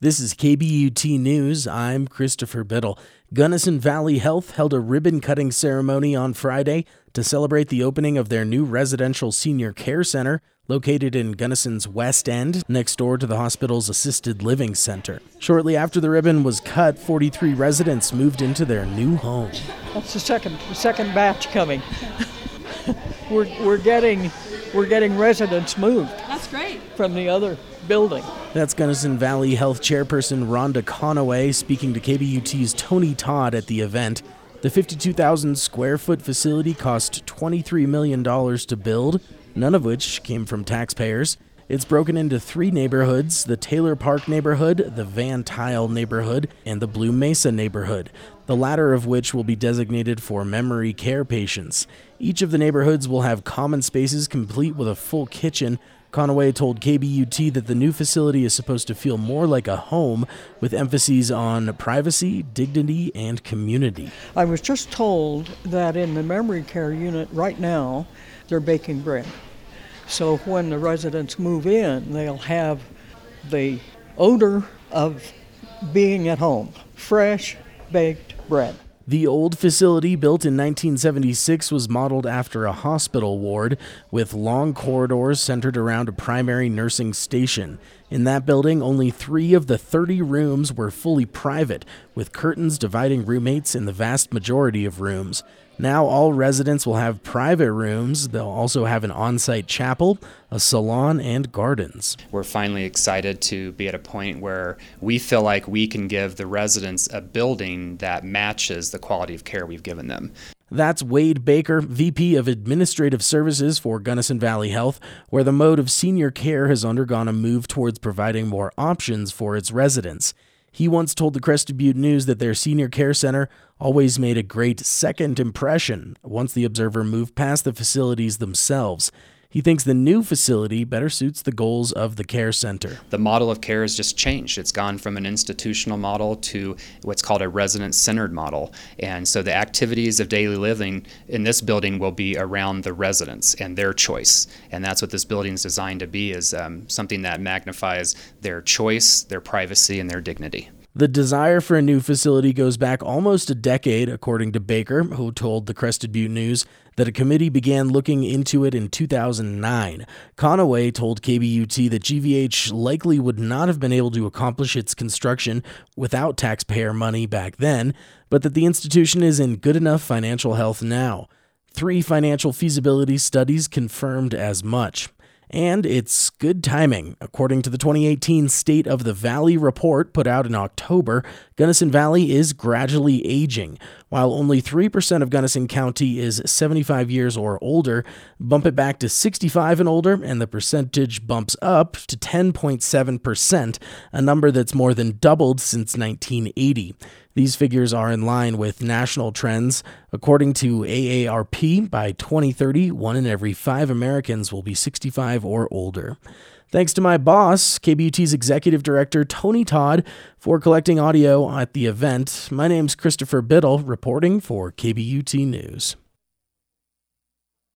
This is KBUT News. I'm Christopher Biddle. Gunnison Valley Health held a ribbon cutting ceremony on Friday to celebrate the opening of their new residential senior care center located in Gunnison's West End, next door to the hospital's assisted living center. Shortly after the ribbon was cut, 43 residents moved into their new home. That's the second the second batch coming. we're, we're getting we're getting residents moved. From the other building. That's Gunnison Valley Health Chairperson Rhonda Conaway speaking to KBUT's Tony Todd at the event. The 52,000 square foot facility cost $23 million to build, none of which came from taxpayers. It's broken into three neighborhoods the Taylor Park neighborhood, the Van Tuyl neighborhood, and the Blue Mesa neighborhood, the latter of which will be designated for memory care patients. Each of the neighborhoods will have common spaces complete with a full kitchen, Conaway told KBUT that the new facility is supposed to feel more like a home with emphases on privacy, dignity, and community. I was just told that in the memory care unit right now, they're baking bread. So when the residents move in, they'll have the odor of being at home fresh baked bread. The old facility, built in 1976, was modeled after a hospital ward with long corridors centered around a primary nursing station. In that building, only three of the 30 rooms were fully private, with curtains dividing roommates in the vast majority of rooms. Now, all residents will have private rooms. They'll also have an on site chapel, a salon, and gardens. We're finally excited to be at a point where we feel like we can give the residents a building that matches the quality of care we've given them. That's Wade Baker, VP of Administrative Services for Gunnison Valley Health, where the mode of senior care has undergone a move towards providing more options for its residents. He once told the Crested Butte News that their senior care center always made a great second impression once the observer moved past the facilities themselves. He thinks the new facility better suits the goals of the care center. The model of care has just changed. It's gone from an institutional model to what's called a resident centered model. And so the activities of daily living in this building will be around the residents and their choice. And that's what this building is designed to be is um, something that magnifies their choice, their privacy, and their dignity. The desire for a new facility goes back almost a decade, according to Baker, who told the Crested Butte News that a committee began looking into it in 2009. Conaway told KBUT that GVH likely would not have been able to accomplish its construction without taxpayer money back then, but that the institution is in good enough financial health now. Three financial feasibility studies confirmed as much. And it's good timing. According to the 2018 State of the Valley report put out in October, Gunnison Valley is gradually aging. While only 3% of Gunnison County is 75 years or older, bump it back to 65 and older, and the percentage bumps up to 10.7%, a number that's more than doubled since 1980. These figures are in line with national trends. According to AARP, by 2030, one in every five Americans will be 65 or older. Thanks to my boss, KBUT's executive director, Tony Todd, for collecting audio at the event. My name's Christopher Biddle, reporting for KBUT News.